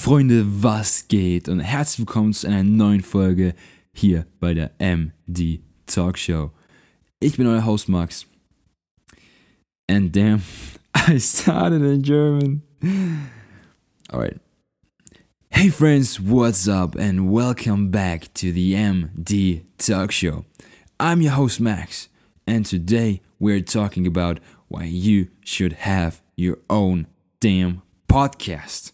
Freunde, was geht? Und herzlich willkommen zu einer neuen Folge hier bei der MD Talk Show. Ich bin euer Host Max. And damn, I started in German. Alright. Hey friends, what's up? And welcome back to the MD Talk Show. I'm your host Max, and today we're talking about why you should have your own damn podcast.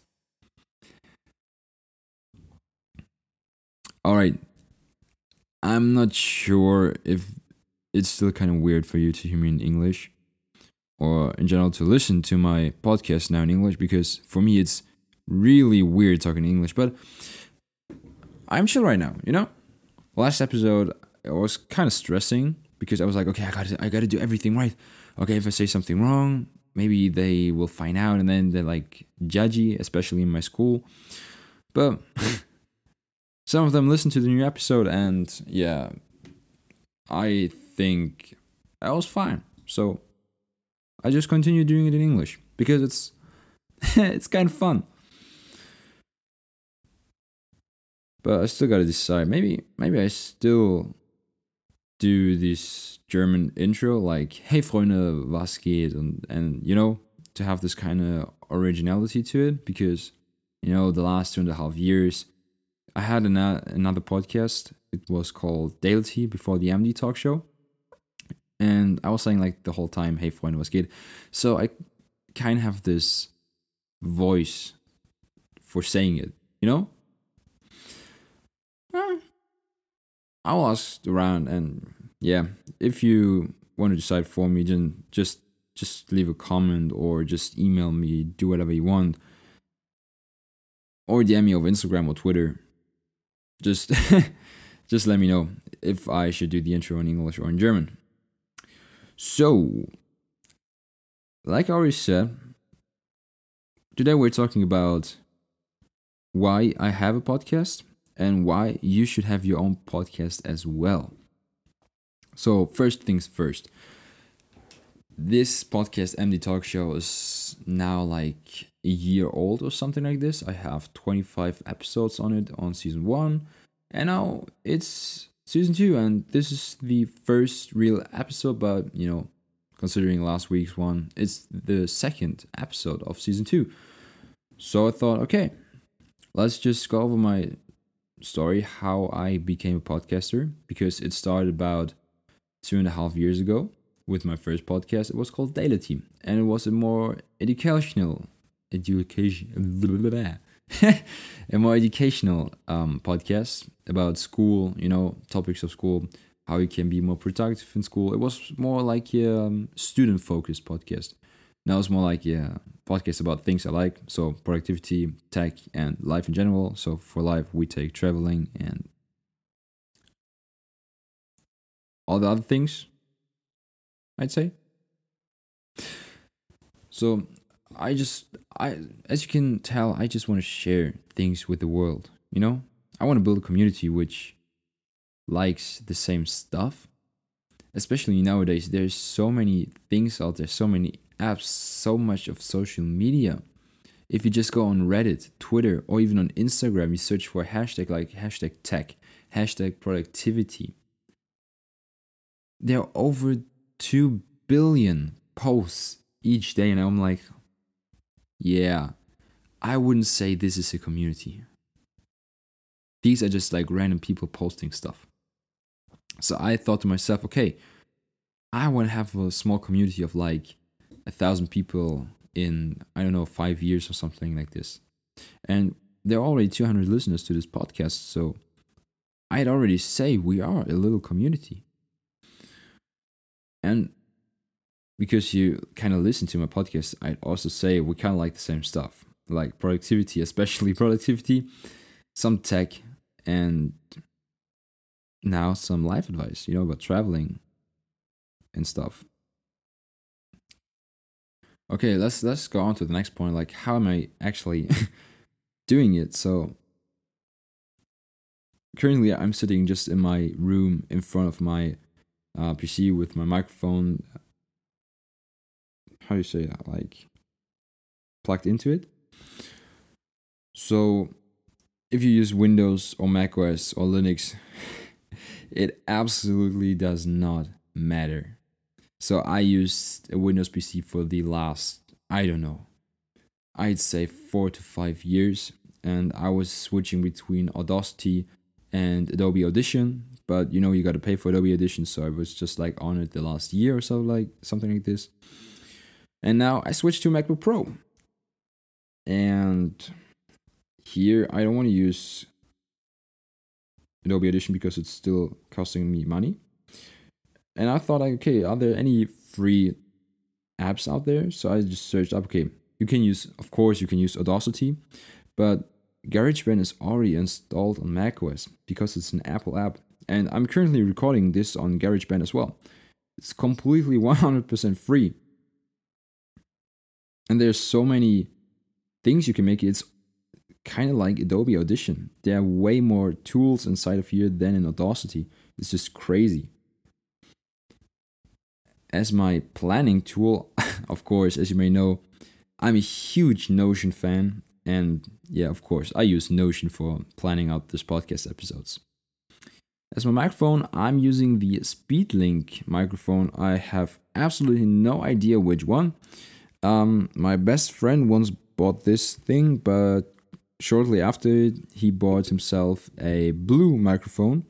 All right. I'm not sure if it's still kind of weird for you to hear me in English or in general to listen to my podcast now in English because for me it's really weird talking English, but I'm chill right now, you know? Last episode I was kind of stressing because I was like, okay, I got to I got to do everything right. Okay, if I say something wrong, maybe they will find out and then they're like judgy, especially in my school. But some of them listened to the new episode and yeah i think i was fine. So i just continue doing it in english because it's it's kind of fun. But i still gotta decide. Maybe maybe i still do this german intro like hey freunde was geht? and and you know to have this kind of originality to it because you know the last two and a half years I had an, uh, another podcast. It was called Daily before the MD Talk Show, and I was saying like the whole time, "Hey, friend, was good." So I kind of have this voice for saying it, you know. Eh, I will ask around, and yeah, if you want to decide for me, then just just leave a comment or just email me, do whatever you want, or DM me over Instagram or Twitter just just let me know if I should do the intro in English or in German. So, like I already said, today we're talking about why I have a podcast and why you should have your own podcast as well. So, first things first. This podcast, MD Talk Show, is now like a year old or something like this. I have 25 episodes on it on season one, and now it's season two, and this is the first real episode. But you know, considering last week's one, it's the second episode of season two. So I thought, okay, let's just go over my story how I became a podcaster because it started about two and a half years ago with my first podcast. It was called Daily Team, and it was a more educational education a more educational um, podcast about school you know topics of school how you can be more productive in school. It was more like a um, student focused podcast. Now it's more like a podcast about things i like so productivity tech and life in general. So for life we take traveling and all the other things i'd say. So I just I as you can tell, I just want to share things with the world, you know? I want to build a community which likes the same stuff. Especially nowadays, there's so many things out there, so many apps, so much of social media. If you just go on Reddit, Twitter, or even on Instagram, you search for a hashtag like hashtag tech, hashtag productivity. There are over 2 billion posts each day, and I'm like, yeah, I wouldn't say this is a community. These are just like random people posting stuff. So I thought to myself, okay, I want to have a small community of like a thousand people in, I don't know, five years or something like this. And there are already 200 listeners to this podcast. So I'd already say we are a little community. And because you kind of listen to my podcast, I'd also say we kind of like the same stuff, like productivity, especially productivity, some tech, and now some life advice, you know, about traveling and stuff. Okay, let's let's go on to the next point. Like, how am I actually doing it? So, currently, I'm sitting just in my room in front of my uh, PC with my microphone how you say that like plugged into it So if you use Windows or Mac OS or Linux, it absolutely does not matter. So I used a Windows PC for the last, I don't know, I'd say four to five years. And I was switching between Audacity and Adobe Audition. But you know, you got to pay for Adobe Audition. So I was just like on it the last year or so, like something like this. And now I switched to MacBook Pro. And here I don't want to use Adobe Audition because it's still costing me money. And I thought like, okay, are there any free apps out there? So I just searched up, okay, you can use, of course, you can use Audacity, but GarageBand is already installed on macOS because it's an Apple app. And I'm currently recording this on GarageBand as well. It's completely 100% free. And there's so many things you can make it. It's kind of like Adobe Audition. There are way more tools inside of here than in Audacity. It's just crazy. As my planning tool, of course, as you may know, I'm a huge Notion fan. And yeah, of course, I use Notion for planning out this podcast episodes. As my microphone, I'm using the Speedlink microphone. I have absolutely no idea which one. Um, my best friend once bought this thing, but shortly after he bought himself a blue microphone.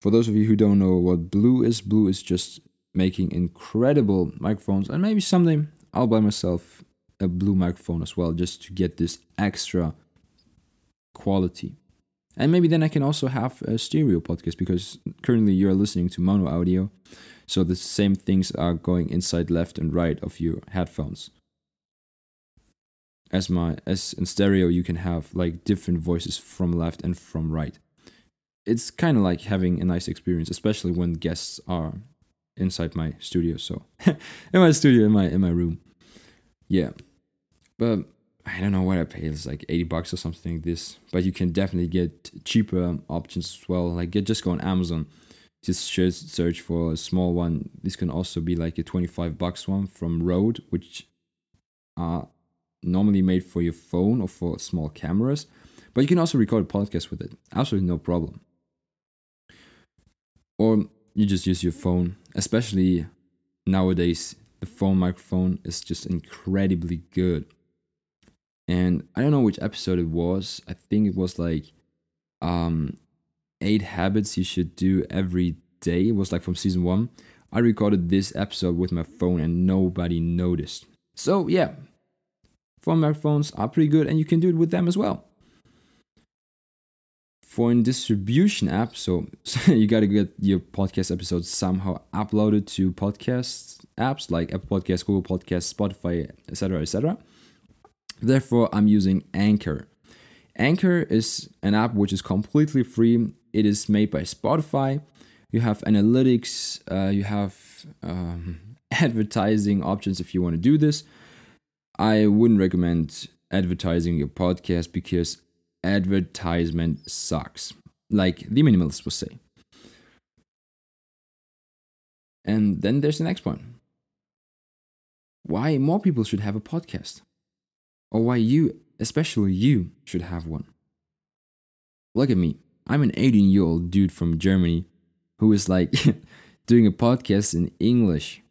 For those of you who don't know what blue is, blue is just making incredible microphones, and maybe someday I'll buy myself a blue microphone as well, just to get this extra quality. And maybe then I can also have a stereo podcast because currently you're listening to mono audio. So the same things are going inside left and right of your headphones. As my as in stereo you can have like different voices from left and from right. It's kind of like having a nice experience especially when guests are inside my studio so in my studio in my in my room. Yeah. But i don't know what i paid it's like 80 bucks or something like this. But you can definitely get cheaper options as well like get just go on amazon just search for a small one this can also be like a 25 bucks one from rode which are normally made for your phone or for small cameras, but you can also record a podcast with it. Absolutely no problem. Or you just use your phone, especially nowadays, the phone microphone is just incredibly good. And I don't know which episode it was. I think it was like um, eight habits you should do every day. Was like from season one. I recorded this episode with my phone and nobody noticed. So, yeah, phone microphones are pretty good and you can do it with them as well. For a distribution app, so, so you got to get your podcast episodes somehow uploaded to podcast apps like Apple Podcasts, Google Podcasts, Spotify, etc., etc. Therefore, I'm using Anchor. Anchor is an app which is completely free. It is made by Spotify. You have analytics, uh, you have um, advertising options if you want to do this. I wouldn't recommend advertising your podcast because advertisement sucks, like the minimalists would say. And then there's the next one why more people should have a podcast, or why you, especially you, should have one. Look at me. I'm an 18 year old dude from Germany who is like doing a podcast in English.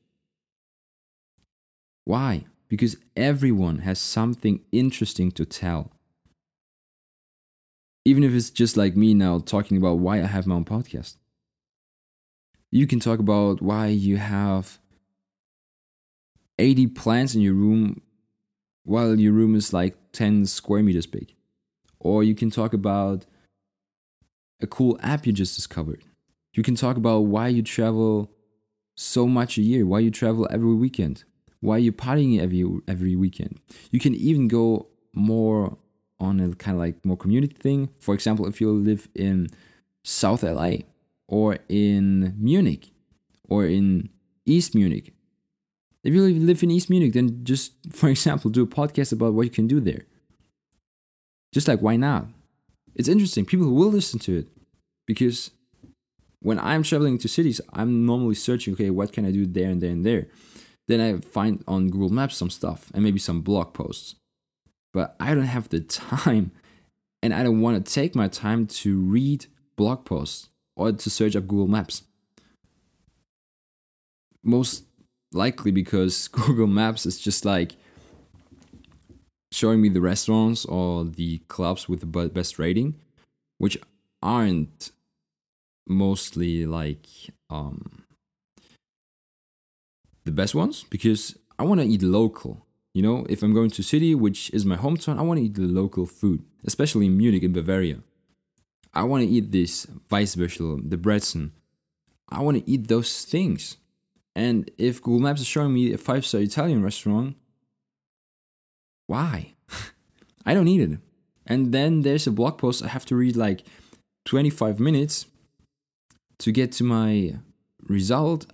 Why? because everyone has something interesting to tell. Even if it's just like me now talking about why I have my own podcast. You can talk about why you have 80 plants in your room while your room is like 10 square meters big. Or you can talk about a cool app you just discovered. You can talk about why you travel so much a year, why you travel every weekend, why you're partying every every weekend. You can even go more on a kind of like more community thing. For example, if you live in South LA or in Munich or in East Munich. If you live in East Munich, then just, for example, do a podcast about what you can do there. Just like, why not? It's interesting. People will listen to it because when I'm traveling to cities, I'm normally searching, okay, what can I do there and there and there. Then I find on Google Maps some stuff and maybe some blog posts. But I don't have the time and I don't want to take my time to read blog posts or to search up Google Maps. Most likely because Google Maps is just like showing me the restaurants or the clubs with the best rating, which aren't mostly like um, the best ones because I want to eat local. You know, if I'm going to city, which is my hometown, I want to eat the local food, especially in Munich in Bavaria. I want to eat this Weißwürstel, the Brezen. I want to eat those things. And if Google Maps is showing me a five star Italian restaurant, why? I don't need it. And then there's a blog post I have to read like 25 minutes to get to my result.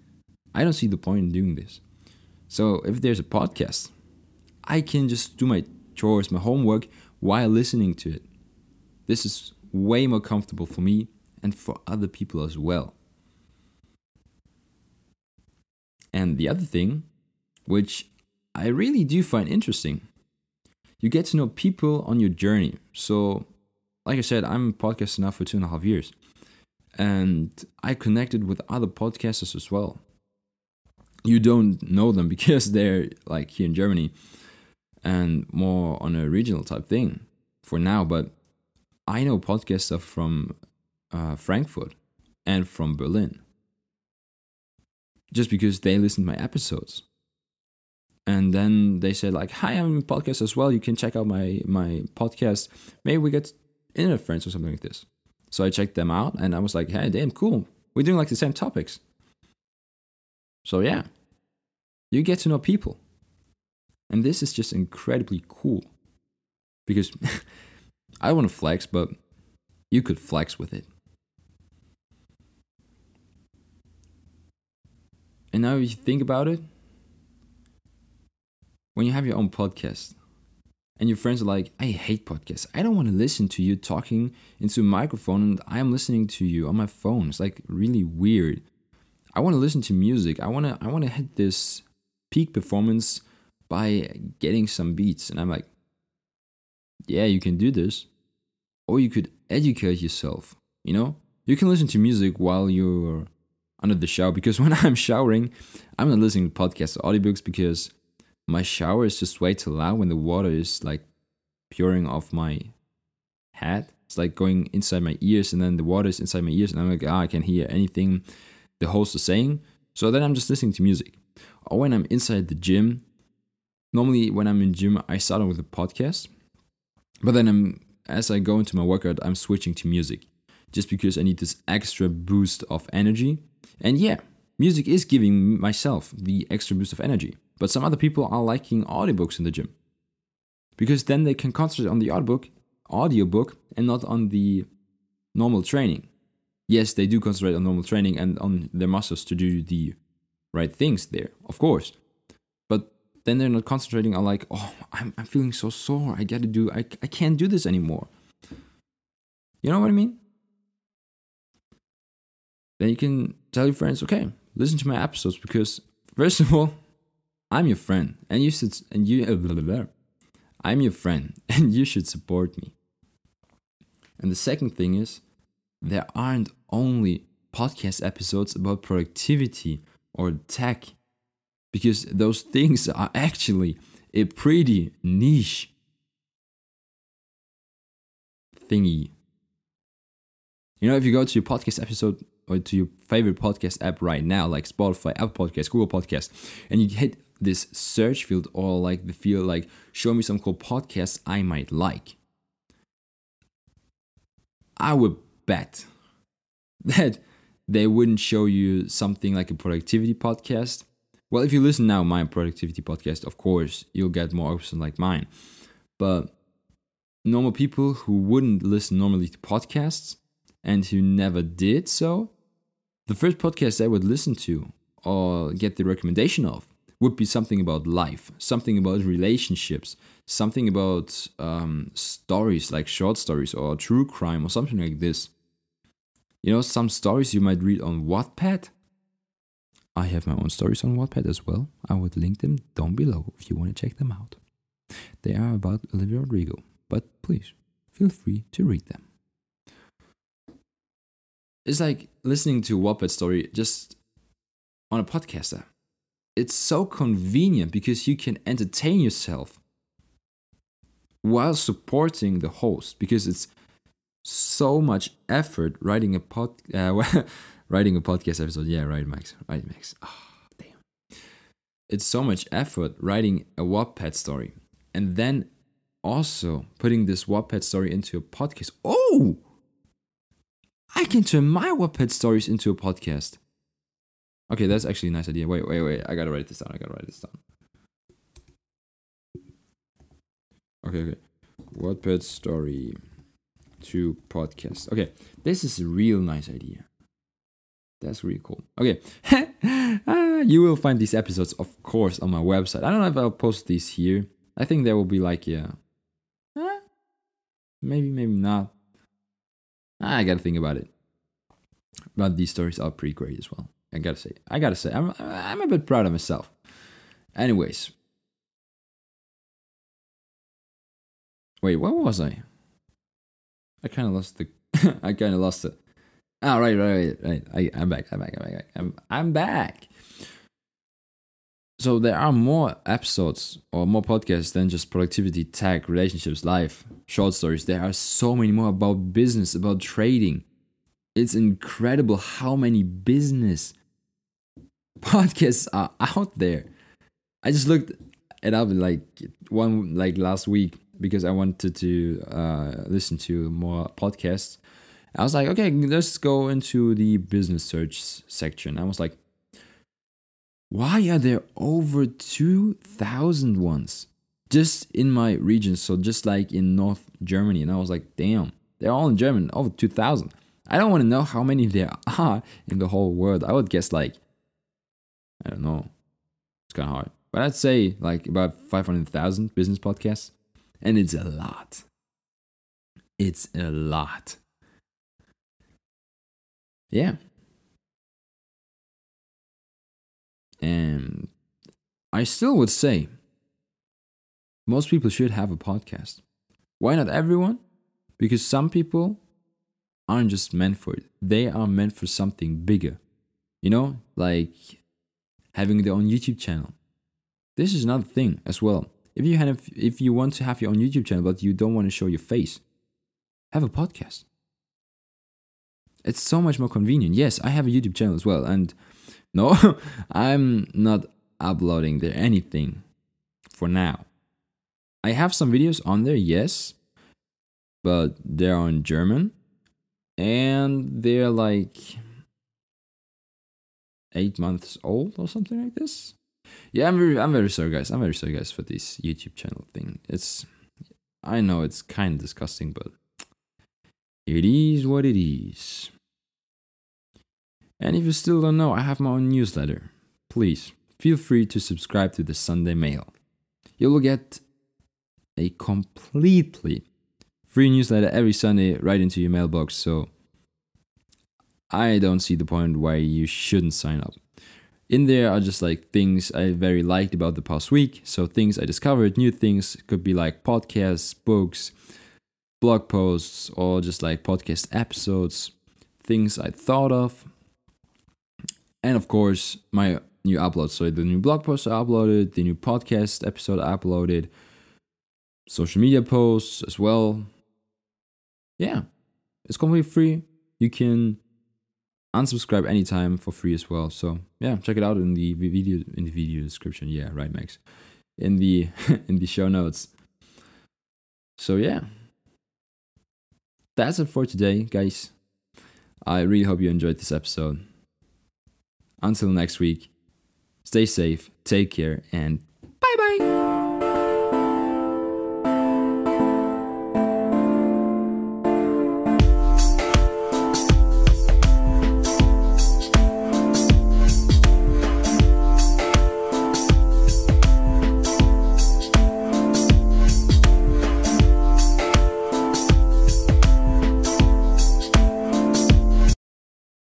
I don't see the point in doing this. So if there's a podcast, I can just do my chores, my homework while listening to it. This is way more comfortable for me and for other people as well. And the other thing, which I really do find interesting, you get to know people on your journey. So, like I said, I'm podcasting now for two and a half years, and I connected with other podcasters as well. You don't know them because they're like here in Germany and more on a regional type thing for now, but I know podcasters from uh, Frankfurt and from Berlin just because they listen to my episodes. And then they said like, "Hi, I'm a podcast as well. You can check out my my podcast. Maybe we get internet friends or something like this." So I checked them out, and I was like, "Hey, damn, cool. We're doing like the same topics." So yeah, you get to know people, and this is just incredibly cool because I want to flex, but you could flex with it. And now, if you think about it, when you have your own podcast and your friends are like, I hate podcasts. I don't want to listen to you talking into a microphone and I'm listening to you on my phone. It's like really weird. I want to listen to music. I want to I want to hit this peak performance by getting some beats. And I'm like, yeah, you can do this. Or you could educate yourself, you know? You can listen to music while you're under the shower because when I'm showering, I'm not listening to podcasts or audiobooks because my shower is just way too loud when the water is like pouring off my head. It's like going inside my ears and then the water is inside my ears and I'm like, ah, I can't hear anything the host is saying. So then I'm just listening to music. Or when I'm inside the gym, normally when I'm in gym, I start with a podcast. But then I'm as I go into my workout, I'm switching to music just because I need this extra boost of energy. And yeah, music is giving myself the extra boost of energy. But some other people are liking audiobooks in the gym because then they can concentrate on the audiobook, audiobook and not on the normal training. Yes, they do concentrate on normal training and on their muscles to do the right things there, of course. But then they're not concentrating on like, oh, I'm, I'm feeling so sore. I gotta do, I, I can't do this anymore. You know what I mean? Then you can tell your friends, okay, listen to my episodes because first of all, I'm your friend, and you should and you uh. I'm your friend, and you should support me. And the second thing is, there aren't only podcast episodes about productivity or tech, because those things are actually a pretty niche thingy. You know, if you go to your podcast episode or to your favorite podcast app right now, like Spotify, Apple Podcast, Google Podcast, and you hit this search field or like the field like show me some cool podcasts I might like. I would bet that they wouldn't show you something like a productivity podcast. Well, if you listen now, my productivity podcast, of course, you'll get more options like mine. But normal people who wouldn't listen normally to podcasts and who never did so, the first podcast they would listen to or get the recommendation of would be something about life, something about relationships, something about um, stories like short stories or true crime or something like this. You know, some stories you might read on Wattpad. I have my own stories on Wattpad as well. I would link them down below if you want to check them out. They are about Olivia Rodrigo, but please feel free to read them. It's like listening to Wattpad story just on a podcast app. It's so convenient because you can entertain yourself while supporting the host because it's so much effort writing a pod uh, writing a podcast episode. Yeah, right, Max. Right, Max. Oh, damn. It's so much effort writing a Wattpad story and then also putting this Wattpad story into a podcast. Oh, I can turn my Wattpad stories into a podcast. Okay, that's actually a nice idea. Wait, wait, wait. I gotta write this down. I gotta write this down. Okay, okay. Wattpad story to podcast. Okay, this is a real nice idea. That's really cool. Okay, uh, you will find these episodes, of course, on my website. I don't know if I'll post these here. I think there will be like, yeah, maybe, maybe not. I gotta think about it. But these stories are pretty great as well. I gotta say, I gotta say, I'm, I'm a bit proud of myself. Anyways, wait, what was I? I kind of lost the. I kind of lost it. Oh, ah, right, right, right, right. I, I'm back. I'm back. I'm back. I'm, I'm back. So there are more episodes or more podcasts than just productivity, tech, relationships, life, short stories. There are so many more about business, about trading. It's incredible how many business podcasts are out there. I just looked it up like one like last week because I wanted to uh, listen to more podcasts. I was like, okay, let's go into the business search section. I was like, why are there over 2,000 ones just in my region? So, just like in North Germany. And I was like, damn, they're all in German, over 2,000. I don't want to know how many there are in the whole world. I would guess like, I don't know. It's kind of hard. But I'd say like about 500,000 business podcasts. And it's a lot. It's a lot. Yeah. And I still would say most people should have a podcast. Why not everyone? Because some people aren't just meant for it, they are meant for something bigger. You know, like having their own YouTube channel. This is another thing as well. If you have, if you want to have your own YouTube channel but you don't want to show your face, have a podcast. It's so much more convenient. Yes, I have a YouTube channel as well, and no, I'm not uploading there anything for now. I have some videos on there, yes, but they're on German and they're like eight months old or something like this. Yeah, I'm very, I'm very sorry, guys. I'm very sorry, guys, for this YouTube channel thing. It's, I know it's kind of disgusting, but it is what it is. And if you still don't know, I have my own newsletter. Please feel free to subscribe to the Sunday Mail. You will get a completely free newsletter every Sunday right into your mailbox. So I don't see the point why you shouldn't sign up. In there are just like things I very liked about the past week. So things I discovered, new things could be like podcasts, books, blog posts, or just like podcast episodes, things I thought of. And of course, my new uploads. So the new blog post I uploaded, the new podcast episode I uploaded, social media posts as well. Yeah, it's completely free. You can unsubscribe anytime for free as well. So yeah, check it out in the video in the video description. Yeah, right, Max. In the in the show notes. So yeah. That's it for today, guys. I really hope you enjoyed this episode. Until next week, stay safe, take care, and bye bye.